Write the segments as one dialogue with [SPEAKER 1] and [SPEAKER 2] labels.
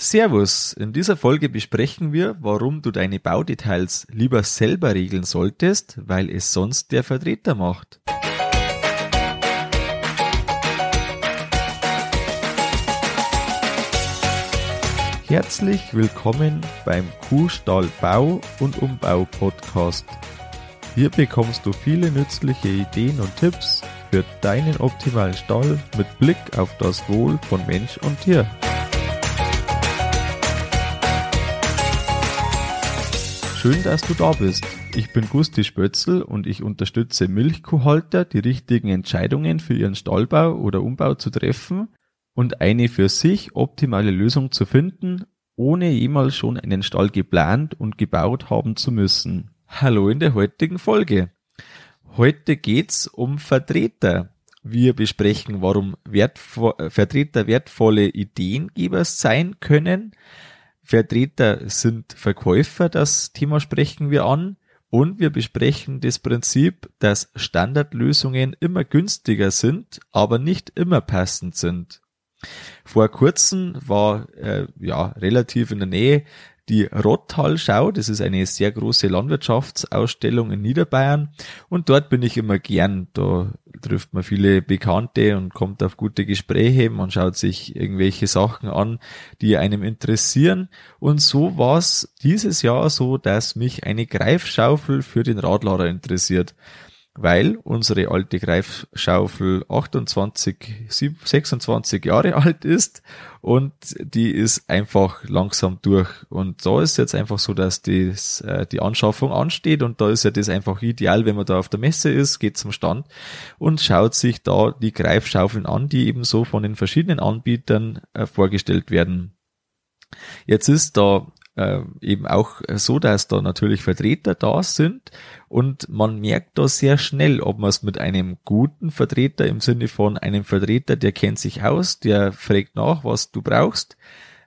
[SPEAKER 1] Servus, in dieser Folge besprechen wir, warum du deine Baudetails lieber selber regeln solltest, weil es sonst der Vertreter macht. Herzlich willkommen beim Kuhstall Bau und Umbau Podcast. Hier bekommst du viele nützliche Ideen und Tipps für deinen optimalen Stall mit Blick auf das Wohl von Mensch und Tier. Schön, dass du da bist. Ich bin Gusti Spötzl und ich unterstütze Milchkuhhalter, die richtigen Entscheidungen für ihren Stallbau oder Umbau zu treffen und eine für sich optimale Lösung zu finden, ohne jemals schon einen Stall geplant und gebaut haben zu müssen. Hallo in der heutigen Folge. Heute geht's um Vertreter. Wir besprechen, warum wertvo Vertreter wertvolle Ideengeber sein können, Vertreter sind Verkäufer, das Thema sprechen wir an. Und wir besprechen das Prinzip, dass Standardlösungen immer günstiger sind, aber nicht immer passend sind. Vor kurzem war äh, ja relativ in der Nähe die Rottalschau. Das ist eine sehr große Landwirtschaftsausstellung in Niederbayern. Und dort bin ich immer gern. Da trifft man viele Bekannte und kommt auf gute Gespräche. Man schaut sich irgendwelche Sachen an, die einem interessieren. Und so war es dieses Jahr so, dass mich eine Greifschaufel für den Radlader interessiert weil unsere alte Greifschaufel 28, 26 Jahre alt ist und die ist einfach langsam durch. Und da ist jetzt einfach so, dass das, äh, die Anschaffung ansteht und da ist ja das einfach ideal, wenn man da auf der Messe ist, geht zum Stand und schaut sich da die Greifschaufeln an, die eben so von den verschiedenen Anbietern äh, vorgestellt werden. Jetzt ist da äh, eben auch so, dass da natürlich Vertreter da sind und man merkt da sehr schnell, ob man es mit einem guten Vertreter im Sinne von einem Vertreter, der kennt sich aus, der fragt nach, was du brauchst,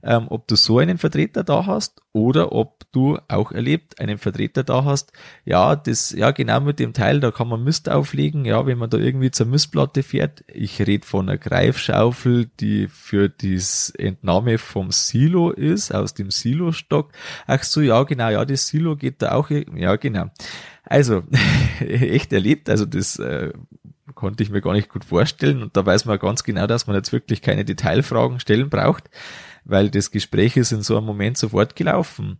[SPEAKER 1] ähm, ob du so einen Vertreter da hast oder ob du auch erlebt einen Vertreter da hast. Ja, das, ja, genau mit dem Teil, da kann man Mist auflegen, ja, wenn man da irgendwie zur Mistplatte fährt. Ich rede von einer Greifschaufel, die für das Entnahme vom Silo ist, aus dem Silostock. Ach so, ja, genau, ja, das Silo geht da auch, ja, genau. Also, echt erlebt, also das, äh, konnte ich mir gar nicht gut vorstellen und da weiß man ganz genau, dass man jetzt wirklich keine Detailfragen stellen braucht weil das Gespräch ist in so einem Moment sofort gelaufen.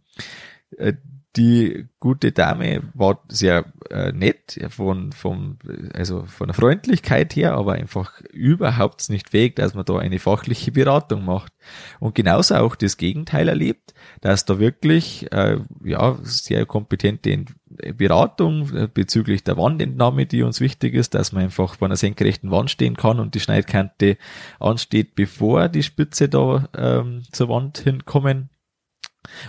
[SPEAKER 1] Äh, die gute Dame war sehr äh, nett von vom also von der Freundlichkeit her, aber einfach überhaupt nicht fähig, dass man da eine fachliche Beratung macht. Und genauso auch das Gegenteil erlebt, dass da wirklich äh, ja sehr kompetente Beratung äh, bezüglich der Wandentnahme, die uns wichtig ist, dass man einfach vor einer senkrechten Wand stehen kann und die Schneidkante ansteht, bevor die Spitze da ähm, zur Wand hinkommen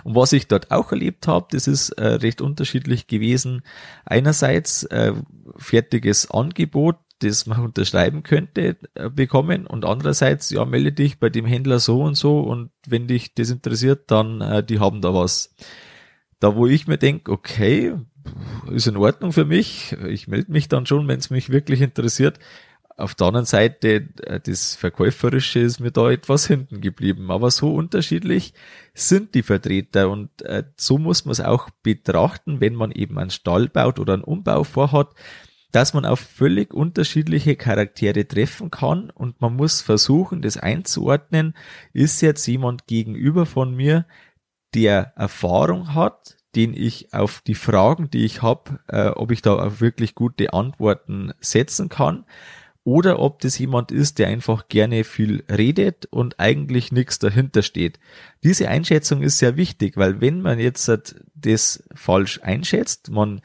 [SPEAKER 1] und was ich dort auch erlebt habe, das ist äh, recht unterschiedlich gewesen. Einerseits äh, fertiges Angebot, das man unterschreiben könnte, äh, bekommen und andererseits, ja, melde dich bei dem Händler so und so und wenn dich das interessiert, dann äh, die haben da was. Da wo ich mir denke, okay, ist in Ordnung für mich, ich melde mich dann schon, wenn es mich wirklich interessiert. Auf der anderen Seite, äh, das Verkäuferische ist mir da etwas hinten geblieben. Aber so unterschiedlich sind die Vertreter und äh, so muss man es auch betrachten, wenn man eben einen Stall baut oder einen Umbau vorhat, dass man auf völlig unterschiedliche Charaktere treffen kann und man muss versuchen, das einzuordnen. Ist jetzt jemand gegenüber von mir, der Erfahrung hat, den ich auf die Fragen, die ich habe, äh, ob ich da auch wirklich gute Antworten setzen kann oder ob das jemand ist, der einfach gerne viel redet und eigentlich nichts dahinter steht. Diese Einschätzung ist sehr wichtig, weil wenn man jetzt das falsch einschätzt, man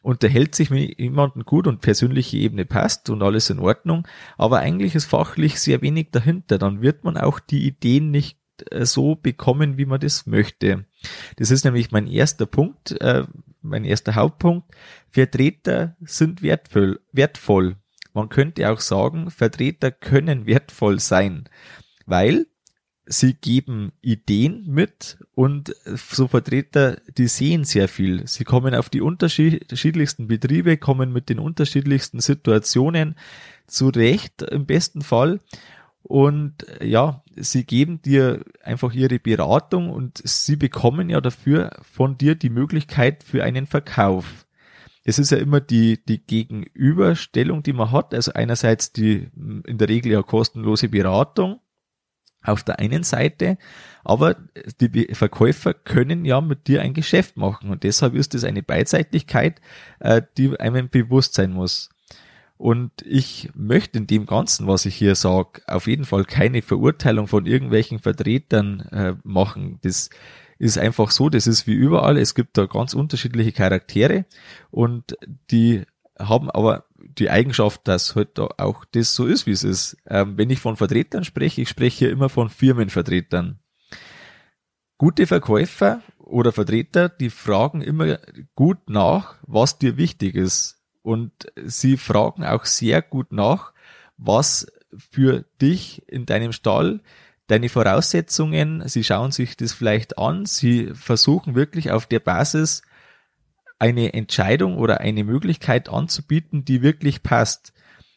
[SPEAKER 1] unterhält sich mit jemandem gut und persönliche Ebene passt und alles in Ordnung, aber eigentlich ist fachlich sehr wenig dahinter, dann wird man auch die Ideen nicht äh, so bekommen, wie man das möchte. Das ist nämlich mein erster Punkt, äh, mein erster Hauptpunkt. Vertreter sind wertvoll, wertvoll. Man könnte auch sagen, Vertreter können wertvoll sein, weil sie geben Ideen mit und so Vertreter, die sehen sehr viel. Sie kommen auf die unterschiedlichsten Betriebe, kommen mit den unterschiedlichsten Situationen zurecht im besten Fall und ja, sie geben dir einfach ihre Beratung und sie bekommen ja dafür von dir die Möglichkeit für einen Verkauf. Es ist ja immer die, die Gegenüberstellung, die man hat. Also einerseits die in der Regel ja kostenlose Beratung auf der einen Seite, aber die Verkäufer können ja mit dir ein Geschäft machen und deshalb ist es eine Beidseitigkeit, äh, die einem bewusst sein muss. Und ich möchte in dem Ganzen, was ich hier sage, auf jeden Fall keine Verurteilung von irgendwelchen Vertretern äh, machen. Das ist einfach so, das ist wie überall. Es gibt da ganz unterschiedliche Charaktere und die haben aber die Eigenschaft, dass halt da auch das so ist, wie es ist. Ähm, wenn ich von Vertretern spreche, ich spreche hier immer von Firmenvertretern. Gute Verkäufer oder Vertreter, die fragen immer gut nach, was dir wichtig ist und sie fragen auch sehr gut nach, was für dich in deinem Stall deine Voraussetzungen, sie schauen sich das vielleicht an, sie versuchen wirklich auf der Basis eine Entscheidung oder eine Möglichkeit anzubieten, die wirklich passt.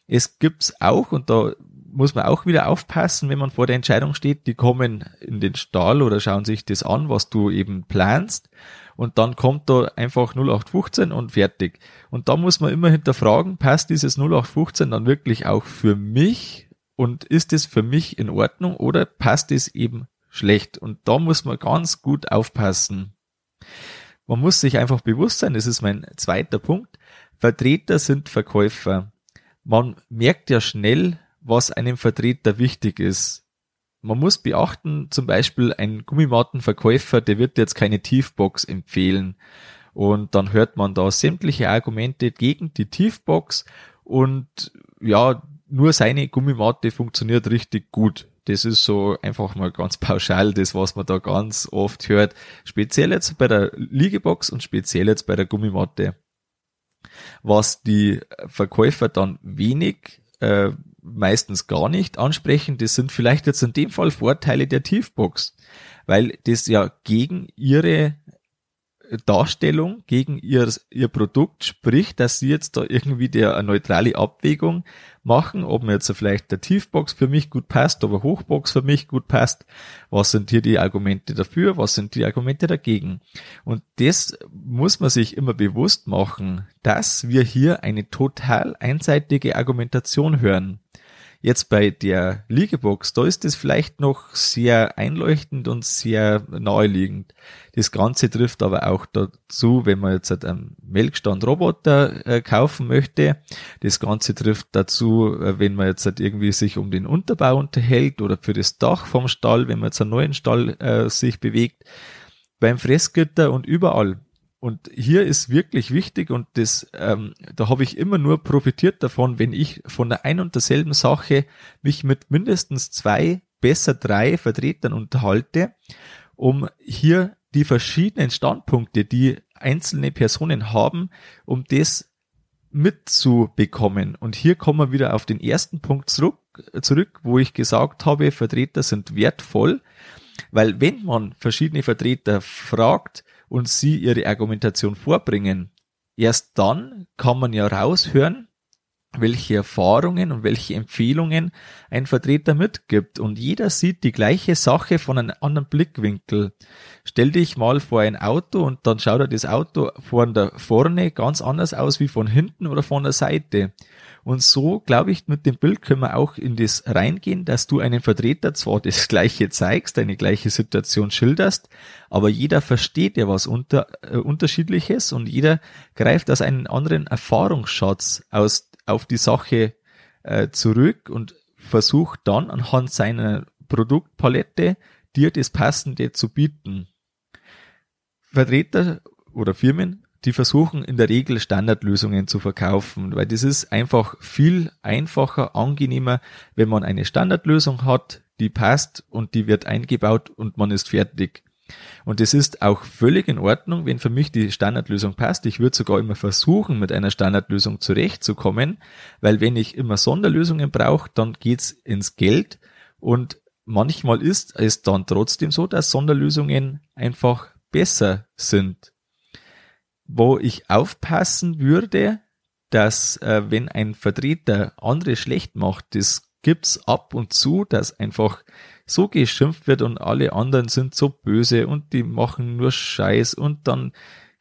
[SPEAKER 1] Es gibt's auch, und da muss man auch wieder aufpassen, wenn man vor der Entscheidung steht, die kommen in den Stall oder schauen sich das an, was du eben planst und dann kommt da einfach 0815 und fertig. Und da muss man immer hinterfragen, passt dieses 0815 dann wirklich auch für mich und ist es für mich in Ordnung oder passt es eben schlecht? Und da muss man ganz gut aufpassen. Man muss sich einfach bewusst sein, das ist mein zweiter Punkt. Vertreter sind Verkäufer. Man merkt ja schnell, was einem Vertreter wichtig ist man muss beachten, zum Beispiel ein Gummimattenverkäufer, der wird jetzt keine Tiefbox empfehlen. Und dann hört man da sämtliche Argumente gegen die Tiefbox und ja, nur seine Gummimatte funktioniert richtig gut. Das ist so einfach mal ganz pauschal das, was man da ganz oft hört. Speziell jetzt bei der Liegebox und speziell jetzt bei der Gummimatte. Was die Verkäufer dann wenig äh, meistens gar nicht ansprechen. Das sind vielleicht jetzt in dem Fall Vorteile der Tiefbox, weil das ja gegen ihre Darstellung, gegen ihr, ihr Produkt spricht, dass sie jetzt da irgendwie der eine neutrale Abwägung machen, ob mir jetzt vielleicht der Tiefbox für mich gut passt, aber Hochbox für mich gut passt. Was sind hier die Argumente dafür? Was sind die Argumente dagegen? Und das muss man sich immer bewusst machen, dass wir hier eine total einseitige Argumentation hören. Jetzt bei der Liegebox, da ist es vielleicht noch sehr einleuchtend und sehr naheliegend. Das Ganze trifft aber auch dazu, wenn man jetzt einen Melkstand-Roboter äh, kaufen möchte. Das Ganze trifft dazu, äh, wenn man jetzt halt irgendwie sich um den Unterbau unterhält oder für das Dach vom Stall, wenn man jetzt einen neuen Stall äh, sich bewegt. Beim Fressgitter und überall. Und hier ist wirklich wichtig und das, ähm, da habe ich immer nur profitiert davon, wenn ich von der ein und derselben Sache mich mit mindestens zwei, besser drei Vertretern unterhalte, um hier die verschiedenen Standpunkte, die einzelne Personen haben, um das mitzubekommen. Und hier kommen wir wieder auf den ersten Punkt zurück, zurück, wo ich gesagt habe, Vertreter sind wertvoll, weil wenn man verschiedene Vertreter fragt, und sie ihre Argumentation vorbringen, erst dann kann man ja raushören, welche Erfahrungen und welche Empfehlungen ein Vertreter mitgibt. Und jeder sieht die gleiche Sache von einem anderen Blickwinkel. Stell dich mal vor ein Auto und dann schaut er das Auto von der vorne ganz anders aus wie von hinten oder von der Seite. Und so, glaube ich, mit dem Bild können wir auch in das reingehen, dass du einen Vertreter zwar das Gleiche zeigst, eine gleiche Situation schilderst, aber jeder versteht ja was unter, äh, Unterschiedliches und jeder greift aus einem anderen Erfahrungsschatz aus, auf die Sache äh, zurück und versucht dann anhand seiner Produktpalette dir das Passende zu bieten. Vertreter oder Firmen die versuchen in der Regel Standardlösungen zu verkaufen, weil das ist einfach viel einfacher, angenehmer, wenn man eine Standardlösung hat, die passt und die wird eingebaut und man ist fertig. Und es ist auch völlig in Ordnung, wenn für mich die Standardlösung passt. Ich würde sogar immer versuchen, mit einer Standardlösung zurechtzukommen, weil wenn ich immer Sonderlösungen brauche, dann geht's ins Geld und manchmal ist es dann trotzdem so, dass Sonderlösungen einfach besser sind wo ich aufpassen würde, dass äh, wenn ein Vertreter andere schlecht macht, das gibt's ab und zu, dass einfach so geschimpft wird und alle anderen sind so böse und die machen nur Scheiß und dann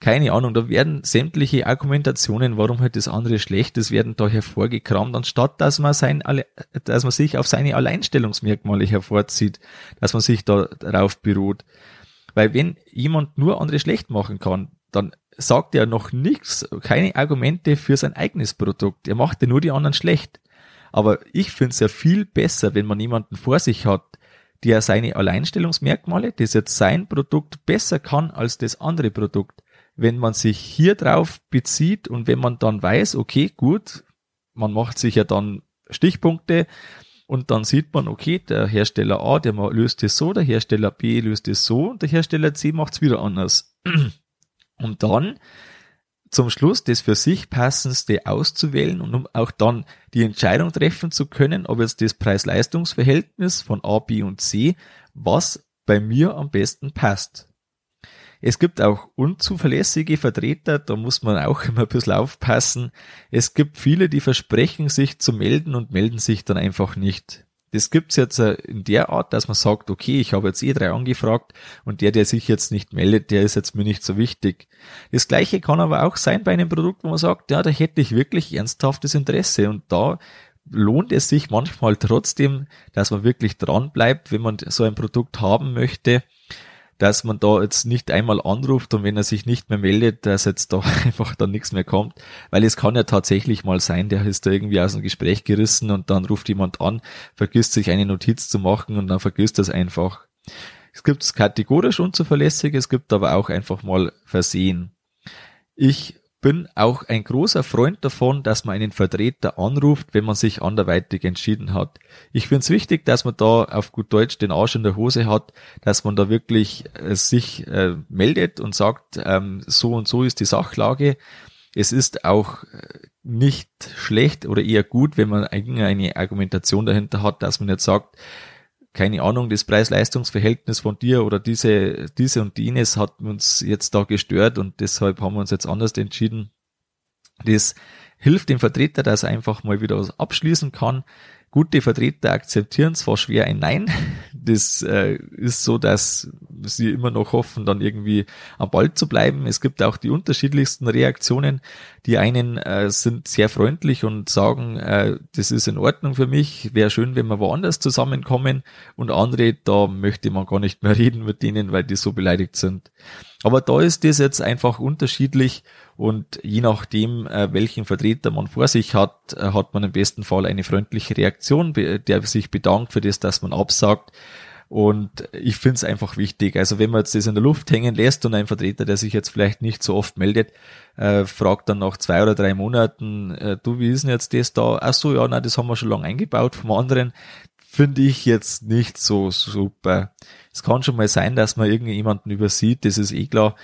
[SPEAKER 1] keine Ahnung, da werden sämtliche Argumentationen, warum halt das andere schlecht ist, werden da hervorgekramt, anstatt dass man sein, dass man sich auf seine Alleinstellungsmerkmale hervorzieht, dass man sich da darauf beruht. Weil wenn jemand nur andere schlecht machen kann, dann sagt er noch nichts, keine Argumente für sein eigenes Produkt. Er macht ja nur die anderen schlecht. Aber ich finde es ja viel besser, wenn man jemanden vor sich hat, der seine Alleinstellungsmerkmale, das jetzt sein Produkt besser kann als das andere Produkt. Wenn man sich hier drauf bezieht und wenn man dann weiß, okay, gut, man macht sich ja dann Stichpunkte und dann sieht man, okay, der Hersteller A, der löst es so, der Hersteller B löst es so und der Hersteller C macht es wieder anders. Und dann zum Schluss das für sich passendste auszuwählen und um auch dann die Entscheidung treffen zu können, ob jetzt das Preis-Leistungs-Verhältnis von A, B und C, was bei mir am besten passt. Es gibt auch unzuverlässige Vertreter, da muss man auch immer ein bisschen aufpassen. Es gibt viele, die versprechen sich zu melden und melden sich dann einfach nicht. Das gibt's jetzt äh, in der Art, dass man sagt, okay, ich habe jetzt eh drei angefragt und der, der sich jetzt nicht meldet, der ist jetzt mir nicht so wichtig. Das gleiche kann aber auch sein bei einem Produkt, wo man sagt, ja, da hätte ich wirklich ernsthaftes Interesse und da lohnt es sich manchmal trotzdem, dass man wirklich dran bleibt, wenn man so ein Produkt haben möchte dass man da jetzt nicht einmal anruft und wenn er sich nicht mehr meldet, dass jetzt da einfach dann nichts mehr kommt. Weil es kann ja tatsächlich mal sein, der ist da irgendwie aus dem Gespräch gerissen und dann ruft jemand an, vergisst sich eine Notiz zu machen und dann vergisst das einfach. Es gibt kategorisch unzuverlässig, es gibt aber auch einfach mal Versehen. Ich bin auch ein großer Freund davon, dass man einen Vertreter anruft, wenn man sich anderweitig entschieden hat. Ich finde es wichtig, dass man da auf gut Deutsch den Arsch in der Hose hat, dass man da wirklich äh, sich äh, meldet und sagt, ähm, so und so ist die Sachlage. Es ist auch äh, nicht schlecht oder eher gut, wenn man eine Argumentation dahinter hat, dass man jetzt sagt, keine Ahnung, das Preis-Leistungs-Verhältnis von dir oder diese, diese und jenes hat uns jetzt da gestört und deshalb haben wir uns jetzt anders entschieden. Das hilft dem Vertreter, dass er einfach mal wieder was abschließen kann. Gute Vertreter akzeptieren zwar schwer ein Nein. Das äh, ist so, dass sie immer noch hoffen, dann irgendwie am Ball zu bleiben. Es gibt auch die unterschiedlichsten Reaktionen. Die einen äh, sind sehr freundlich und sagen, äh, das ist in Ordnung für mich, wäre schön, wenn wir woanders zusammenkommen. Und andere, da möchte man gar nicht mehr reden mit denen, weil die so beleidigt sind. Aber da ist das jetzt einfach unterschiedlich und je nachdem, äh, welchen Vertreter man vor sich hat, äh, hat man im besten Fall eine freundliche Reaktion, der sich bedankt für das, dass man absagt. Und ich finde es einfach wichtig. Also wenn man jetzt das in der Luft hängen lässt und ein Vertreter, der sich jetzt vielleicht nicht so oft meldet, äh, fragt dann nach zwei oder drei Monaten, äh, du, wie ist denn jetzt das da? Ach so, ja, na, das haben wir schon lange eingebaut vom anderen. Finde ich jetzt nicht so super. Es kann schon mal sein, dass man irgendjemanden übersieht, das ist eh klar,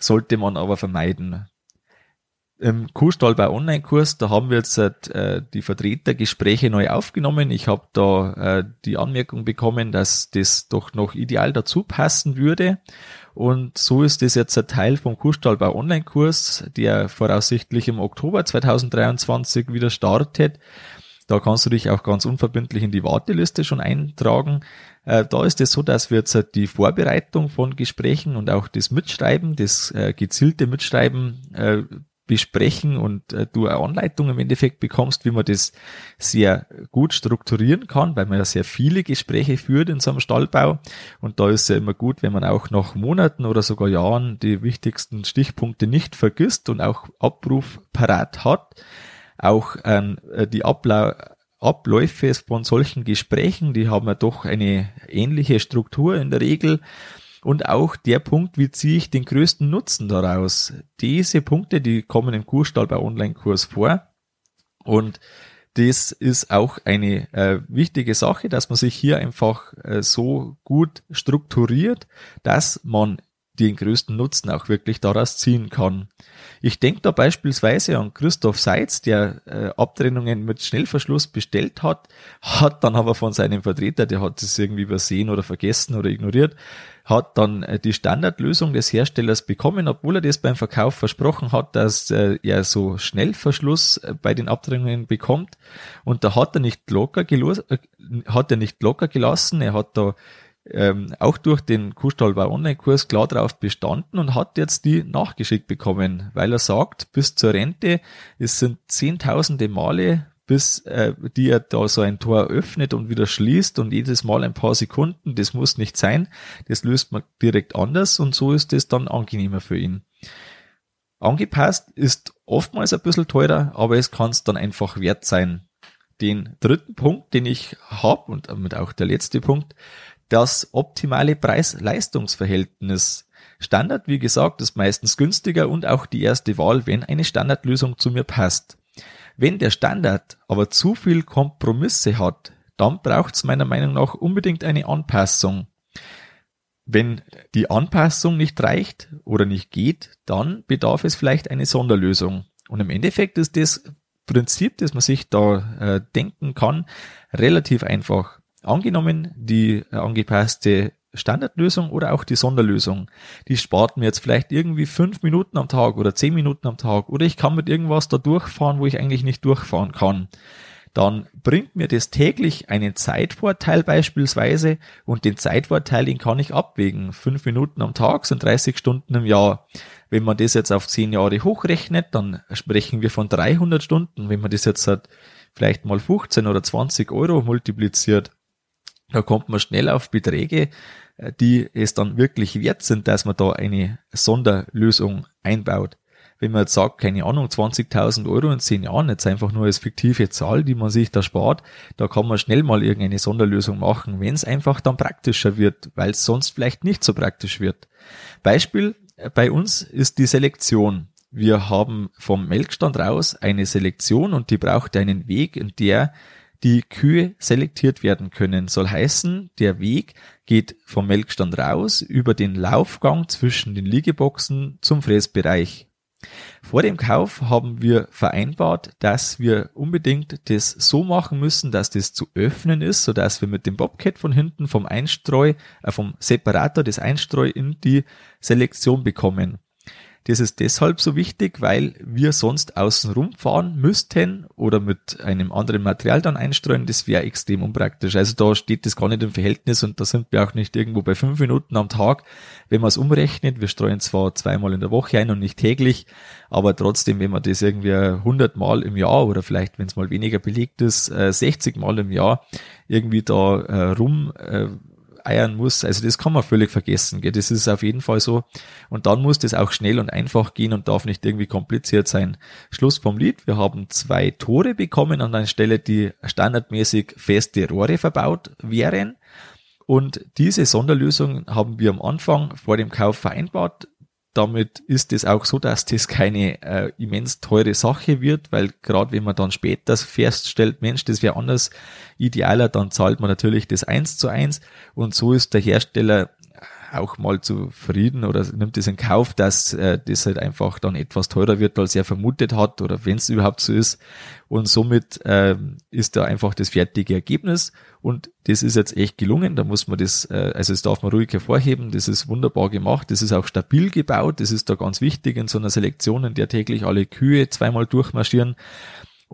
[SPEAKER 1] sollte man aber vermeiden. Im Kuhstall bei Online-Kurs, da haben wir jetzt äh, die Vertretergespräche neu aufgenommen. Ich habe da äh, die Anmerkung bekommen, dass das doch noch ideal dazu passen würde. Und so ist das jetzt ein Teil vom Kuhstall bei Online-Kurs, der voraussichtlich im Oktober 2023 wieder startet. Da kannst du dich auch ganz unverbindlich in die Warteliste schon eintragen. Äh, da ist es so, dass wir jetzt die Vorbereitung von Gesprächen und auch das Mitschreiben, das äh, gezielte Mitschreiben äh, besprechen und äh, du eine Anleitung im Endeffekt bekommst, wie man das sehr gut strukturieren kann, weil man ja sehr viele Gespräche führt in so einem Stallbau und da ist es ja immer gut, wenn man auch nach Monaten oder sogar Jahren die wichtigsten Stichpunkte nicht vergisst und auch Abruf parat hat. Auch ähm, die Ablau Abläufe von solchen Gesprächen, die haben ja doch eine ähnliche Struktur in der Regel und auch der Punkt, wie ziehe ich den größten Nutzen daraus. Diese Punkte, die kommen im Kursstall bei Online-Kurs vor und das ist auch eine äh, wichtige Sache, dass man sich hier einfach äh, so gut strukturiert, dass man den größten Nutzen auch wirklich daraus ziehen kann. Ich denke da beispielsweise an Christoph Seitz, der äh, Abtrennungen mit Schnellverschluss bestellt hat, hat dann aber von seinem Vertreter, der hat es irgendwie übersehen oder vergessen oder ignoriert, hat dann äh, die Standardlösung des Herstellers bekommen, obwohl er das beim Verkauf versprochen hat, dass äh, er so Schnellverschluss äh, bei den Abtrennungen bekommt. Und da hat er nicht locker, hat er nicht locker gelassen. Er hat da ähm, auch durch den Kuhstallbau Online-Kurs klar darauf bestanden und hat jetzt die nachgeschickt bekommen, weil er sagt, bis zur Rente, es sind zehntausende Male, bis äh, die er da so ein Tor öffnet und wieder schließt und jedes Mal ein paar Sekunden, das muss nicht sein, das löst man direkt anders und so ist es dann angenehmer für ihn. Angepasst ist oftmals ein bisschen teurer, aber es kann es dann einfach wert sein. Den dritten Punkt, den ich habe und damit auch der letzte Punkt, das optimale Preis-Leistungs-Verhältnis. Standard, wie gesagt, ist meistens günstiger und auch die erste Wahl, wenn eine Standardlösung zu mir passt. Wenn der Standard aber zu viel Kompromisse hat, dann braucht es meiner Meinung nach unbedingt eine Anpassung. Wenn die Anpassung nicht reicht oder nicht geht, dann bedarf es vielleicht eine Sonderlösung. Und im Endeffekt ist das Prinzip, das man sich da äh, denken kann, relativ einfach. Angenommen, die äh, angepasste Standardlösung oder auch die Sonderlösung, die spart mir jetzt vielleicht irgendwie fünf Minuten am Tag oder zehn Minuten am Tag oder ich kann mit irgendwas da durchfahren, wo ich eigentlich nicht durchfahren kann. Dann bringt mir das täglich einen Zeitvorteil beispielsweise und den Zeitvorteil, den kann ich abwägen. Fünf Minuten am Tag sind 30 Stunden im Jahr. Wenn man das jetzt auf zehn Jahre hochrechnet, dann sprechen wir von 300 Stunden. Wenn man das jetzt hat, vielleicht mal 15 oder 20 Euro multipliziert, da kommt man schnell auf Beträge, äh, die es dann wirklich wert sind, dass man da eine Sonderlösung einbaut. Wenn man jetzt sagt, keine Ahnung, 20.000 Euro in 10 Jahren, jetzt einfach nur als fiktive Zahl, die man sich da spart, da kann man schnell mal irgendeine Sonderlösung machen, wenn es einfach dann praktischer wird, weil es sonst vielleicht nicht so praktisch wird. Beispiel äh, bei uns ist die Selektion. Wir haben vom Melkstand raus eine Selektion und die braucht einen Weg, in der die Kühe selektiert werden können. Soll heißen, der Weg geht vom Melkstand raus über den Laufgang zwischen den Liegeboxen zum Fressbereich. Vor dem Kauf haben wir vereinbart, dass wir unbedingt das so machen müssen, dass das zu öffnen ist, so dass wir mit dem Bobcat von hinten vom Einstreu, äh, vom Separator des Einstreu in die Selektion bekommen. Das ist deshalb so wichtig, weil wir sonst außen rumfahren müssten oder mit einem anderen Material dann einstreuen. Das wäre extrem unpraktisch. Also da steht das gar nicht im Verhältnis und da sind wir auch nicht irgendwo bei fünf Minuten am Tag. Wenn man es umrechnet, wir streuen zwar zweimal in der Woche ein und nicht täglich, aber trotzdem, wenn man das irgendwie 100 Mal im Jahr oder vielleicht, wenn es mal weniger belegt ist, 60 äh, Mal im Jahr irgendwie da äh, rum äh, eiern muss. Also das kann man völlig vergessen. Gell? Das ist auf jeden Fall so. Und dann muss das auch schnell und einfach gehen und darf nicht irgendwie kompliziert sein. Schluss vom Lied. Wir haben zwei Tore bekommen an einer Stelle, die standardmäßig feste Rohre verbaut wären. Und diese Sonderlösung haben wir am Anfang vor dem Kauf vereinbart damit ist es auch so, dass das keine äh, immens teure Sache wird, weil gerade wenn man dann später feststellt, Mensch, das wäre anders idealer, dann zahlt man natürlich das eins zu eins. Und so ist der Hersteller auch mal zufrieden oder nimmt es in Kauf, dass äh, das halt einfach dann etwas teurer wird, als er vermutet hat oder wenn es überhaupt so ist. Und somit äh, ist da einfach das fertige Ergebnis und das ist jetzt echt gelungen. Da muss man das, äh, also das darf man ruhig hervorheben. Das ist wunderbar gemacht. Das ist auch stabil gebaut. Das ist da ganz wichtig in so einer Selektion, in der täglich alle Kühe zweimal durchmarschieren.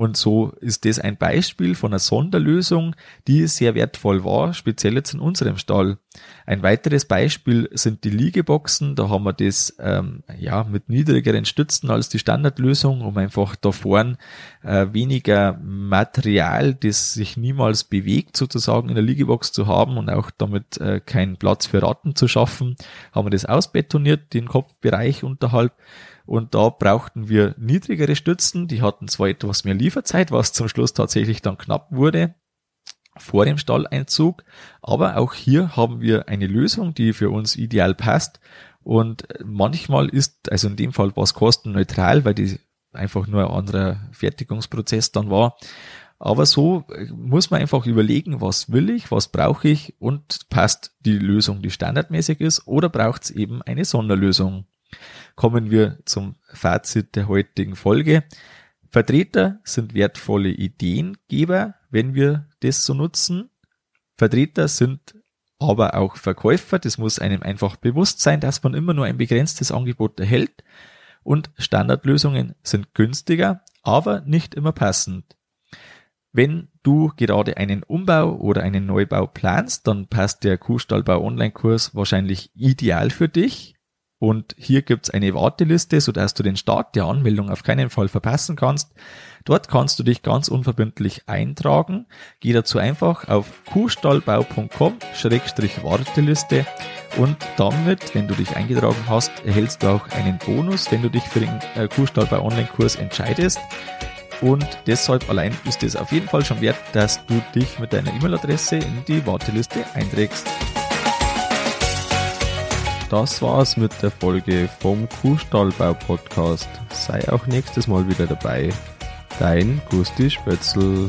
[SPEAKER 1] Und so ist das ein Beispiel von einer Sonderlösung, die sehr wertvoll war, speziell jetzt in unserem Stall. Ein weiteres Beispiel sind die Liegeboxen. Da haben wir das ähm, ja mit niedrigeren Stützen als die Standardlösung, um einfach da vorn äh, weniger Material, das sich niemals bewegt, sozusagen in der Liegebox zu haben und auch damit äh, keinen Platz für Ratten zu schaffen. Haben wir das ausbetoniert, den Kopfbereich unterhalb und da brauchten wir niedrigere Stützen, die hatten zwar etwas mehr Lieferzeit, was zum Schluss tatsächlich dann knapp wurde vor dem Stalleinzug, aber auch hier haben wir eine Lösung, die für uns ideal passt. Und manchmal ist, also in dem Fall war es kostenneutral, weil die einfach nur ein anderer Fertigungsprozess dann war, Aber so äh, muss man einfach überlegen, was will ich, was brauche ich und passt die Lösung, die standardmäßig ist, oder braucht es eben eine Sonderlösung. Kommen wir zum Fazit der heutigen Folge. Vertreter sind wertvolle Ideengeber, wenn wir das so nutzen. Vertreter sind aber auch Verkäufer. Das muss einem einfach bewusst sein, dass man immer nur ein begrenztes Angebot erhält. Und Standardlösungen sind günstiger, aber nicht immer passend. Wenn du gerade einen Umbau oder einen Neubau planst, dann passt der Kuhstallbau Online-Kurs wahrscheinlich ideal für dich. Und hier gibt's eine Warteliste, sodass du den Start der Anmeldung auf keinen Fall verpassen kannst. Dort kannst du dich ganz unverbindlich eintragen. Geh dazu einfach auf kuhstallbau.com-warteliste und damit, wenn du dich eingetragen hast, erhältst du auch einen Bonus, wenn du dich für den äh, Kuhstallbau Online-Kurs entscheidest. Und deshalb allein ist es auf jeden Fall schon wert, dass du dich mit deiner E-Mail-Adresse in die Warteliste einträgst. Das war's mit der Folge vom Kuhstallbau Podcast. Sei auch nächstes Mal wieder dabei. Dein Gusti Spötzl.